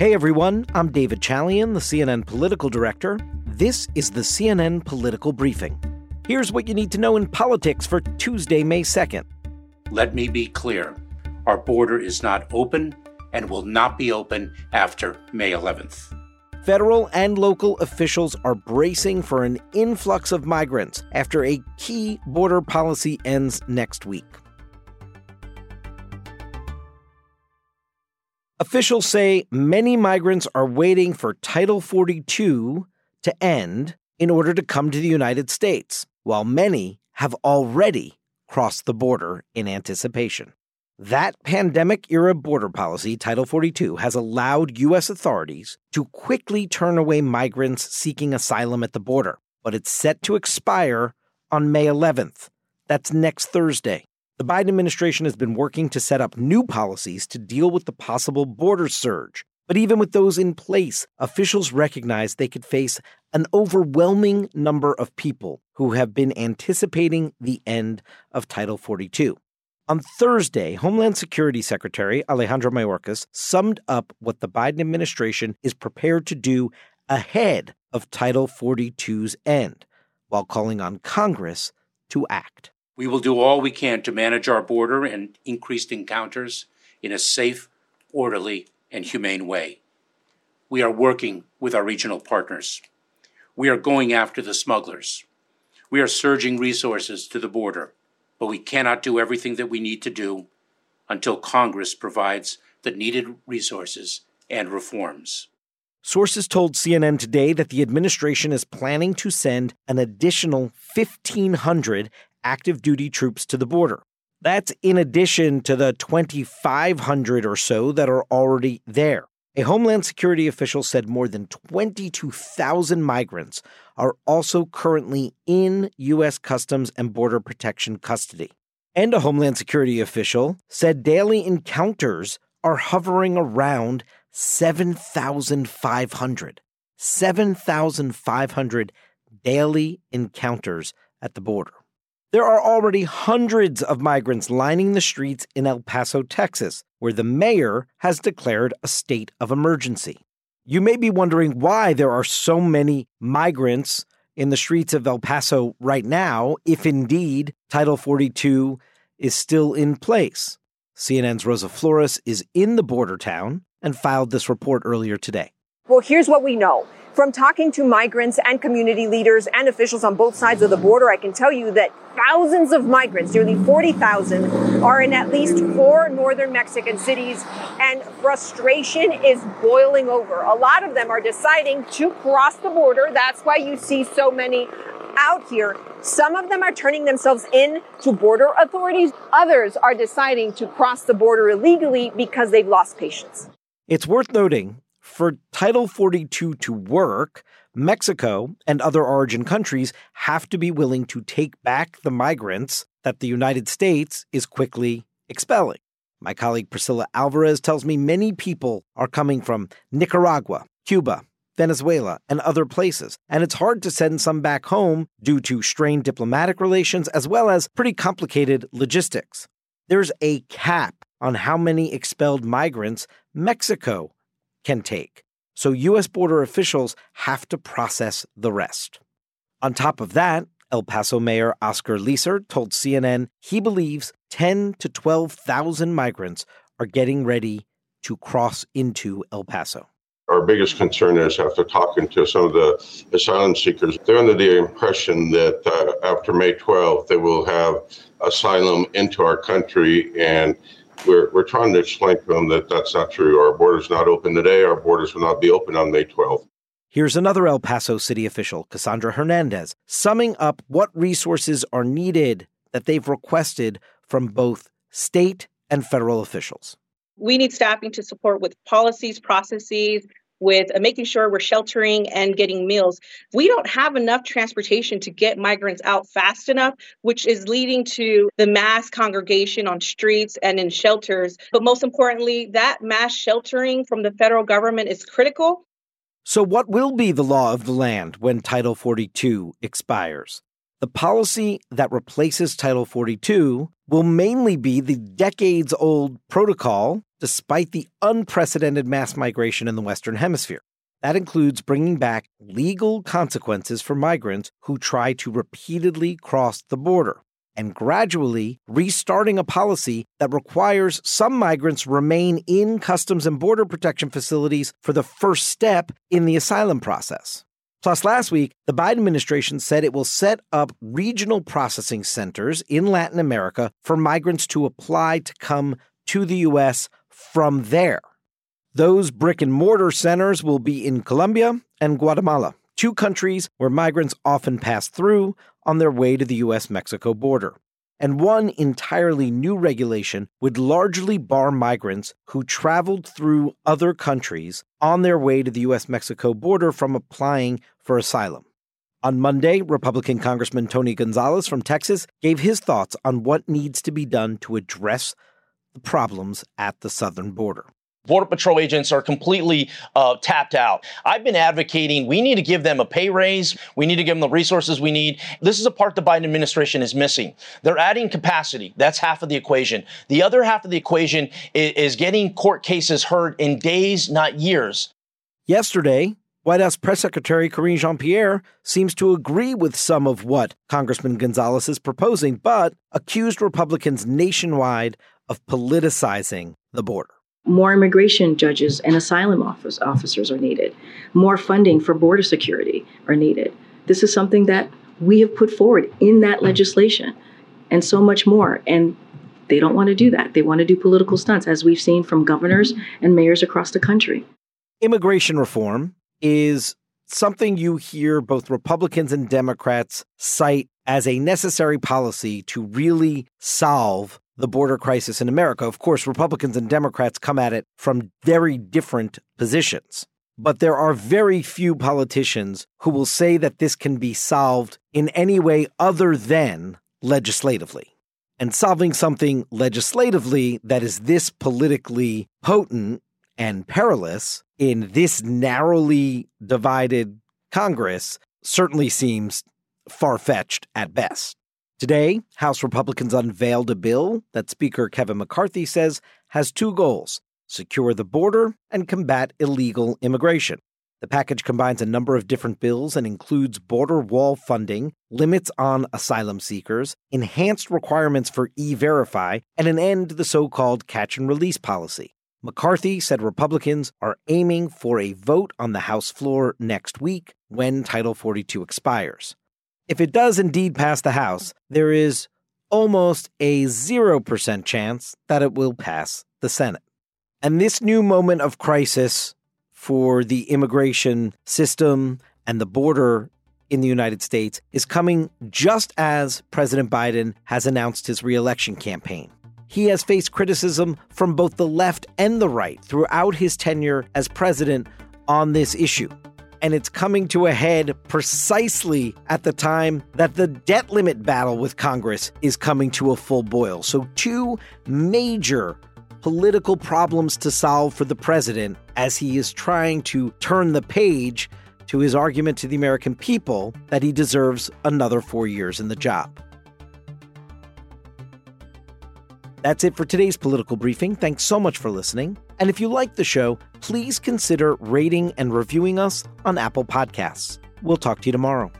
Hey everyone, I'm David Chalian, the CNN political director. This is the CNN Political Briefing. Here's what you need to know in politics for Tuesday, May 2nd. Let me be clear our border is not open and will not be open after May 11th. Federal and local officials are bracing for an influx of migrants after a key border policy ends next week. Officials say many migrants are waiting for Title 42 to end in order to come to the United States, while many have already crossed the border in anticipation. That pandemic era border policy, Title 42, has allowed U.S. authorities to quickly turn away migrants seeking asylum at the border, but it's set to expire on May 11th. That's next Thursday. The Biden administration has been working to set up new policies to deal with the possible border surge. But even with those in place, officials recognize they could face an overwhelming number of people who have been anticipating the end of Title 42. On Thursday, Homeland Security Secretary Alejandro Mayorkas summed up what the Biden administration is prepared to do ahead of Title 42's end, while calling on Congress to act. We will do all we can to manage our border and increased encounters in a safe, orderly, and humane way. We are working with our regional partners. We are going after the smugglers. We are surging resources to the border, but we cannot do everything that we need to do until Congress provides the needed resources and reforms. Sources told CNN today that the administration is planning to send an additional 1,500 active duty troops to the border. That's in addition to the 2,500 or so that are already there. A Homeland Security official said more than 22,000 migrants are also currently in U.S. Customs and Border Protection custody. And a Homeland Security official said daily encounters are hovering around 7,500. 7,500 daily encounters at the border. There are already hundreds of migrants lining the streets in El Paso, Texas, where the mayor has declared a state of emergency. You may be wondering why there are so many migrants in the streets of El Paso right now, if indeed Title 42 is still in place. CNN's Rosa Flores is in the border town and filed this report earlier today. Well, here's what we know. From talking to migrants and community leaders and officials on both sides of the border, I can tell you that thousands of migrants, nearly 40,000, are in at least four northern Mexican cities, and frustration is boiling over. A lot of them are deciding to cross the border. That's why you see so many out here. Some of them are turning themselves in to border authorities. Others are deciding to cross the border illegally because they've lost patience. It's worth noting for Title 42 to work, Mexico and other origin countries have to be willing to take back the migrants that the United States is quickly expelling. My colleague Priscilla Alvarez tells me many people are coming from Nicaragua, Cuba, Venezuela, and other places, and it's hard to send some back home due to strained diplomatic relations as well as pretty complicated logistics. There's a cap on how many expelled migrants Mexico can take. So U.S. border officials have to process the rest. On top of that, El Paso Mayor Oscar Leeser told CNN he believes 10 to 12,000 migrants are getting ready to cross into El Paso. Our biggest concern is after talking to some of the asylum seekers, they're under the impression that uh, after May 12th, they will have asylum into our country and we're, we're trying to explain to them that that's not true. Our border's not open today. Our borders will not be open on May 12th. Here's another El Paso city official, Cassandra Hernandez, summing up what resources are needed that they've requested from both state and federal officials. We need staffing to support with policies, processes, with uh, making sure we're sheltering and getting meals. We don't have enough transportation to get migrants out fast enough, which is leading to the mass congregation on streets and in shelters. But most importantly, that mass sheltering from the federal government is critical. So, what will be the law of the land when Title 42 expires? The policy that replaces Title 42 will mainly be the decades old protocol despite the unprecedented mass migration in the Western Hemisphere. That includes bringing back legal consequences for migrants who try to repeatedly cross the border and gradually restarting a policy that requires some migrants remain in customs and border protection facilities for the first step in the asylum process. Plus, last week, the Biden administration said it will set up regional processing centers in Latin America for migrants to apply to come to the U.S. from there. Those brick and mortar centers will be in Colombia and Guatemala, two countries where migrants often pass through on their way to the U.S. Mexico border and one entirely new regulation would largely bar migrants who traveled through other countries on their way to the U.S. Mexico border from applying for asylum. On Monday, Republican Congressman Tony Gonzalez from Texas gave his thoughts on what needs to be done to address the problems at the southern border. Border Patrol agents are completely uh, tapped out. I've been advocating we need to give them a pay raise. We need to give them the resources we need. This is a part the Biden administration is missing. They're adding capacity. That's half of the equation. The other half of the equation is, is getting court cases heard in days, not years. Yesterday, White House Press Secretary Karine Jean Pierre seems to agree with some of what Congressman Gonzalez is proposing, but accused Republicans nationwide of politicizing the border. More immigration judges and asylum office officers are needed. More funding for border security are needed. This is something that we have put forward in that mm-hmm. legislation and so much more. And they don't want to do that. They want to do political stunts, as we've seen from governors mm-hmm. and mayors across the country. Immigration reform is something you hear both Republicans and Democrats cite as a necessary policy to really solve the border crisis in America. Of course, Republicans and Democrats come at it from very different positions. But there are very few politicians who will say that this can be solved in any way other than legislatively. And solving something legislatively that is this politically potent and perilous in this narrowly divided Congress certainly seems far fetched at best. Today, House Republicans unveiled a bill that Speaker Kevin McCarthy says has two goals secure the border and combat illegal immigration. The package combines a number of different bills and includes border wall funding, limits on asylum seekers, enhanced requirements for e verify, and an end to the so called catch and release policy. McCarthy said Republicans are aiming for a vote on the House floor next week when Title 42 expires. If it does indeed pass the House, there is almost a 0% chance that it will pass the Senate. And this new moment of crisis for the immigration system and the border in the United States is coming just as President Biden has announced his reelection campaign. He has faced criticism from both the left and the right throughout his tenure as president on this issue and it's coming to a head precisely at the time that the debt limit battle with Congress is coming to a full boil. So, two major political problems to solve for the president as he is trying to turn the page to his argument to the American people that he deserves another four years in the job. That's it for today's political briefing. Thanks so much for listening. And if you like the show, please consider rating and reviewing us on Apple Podcasts. We'll talk to you tomorrow.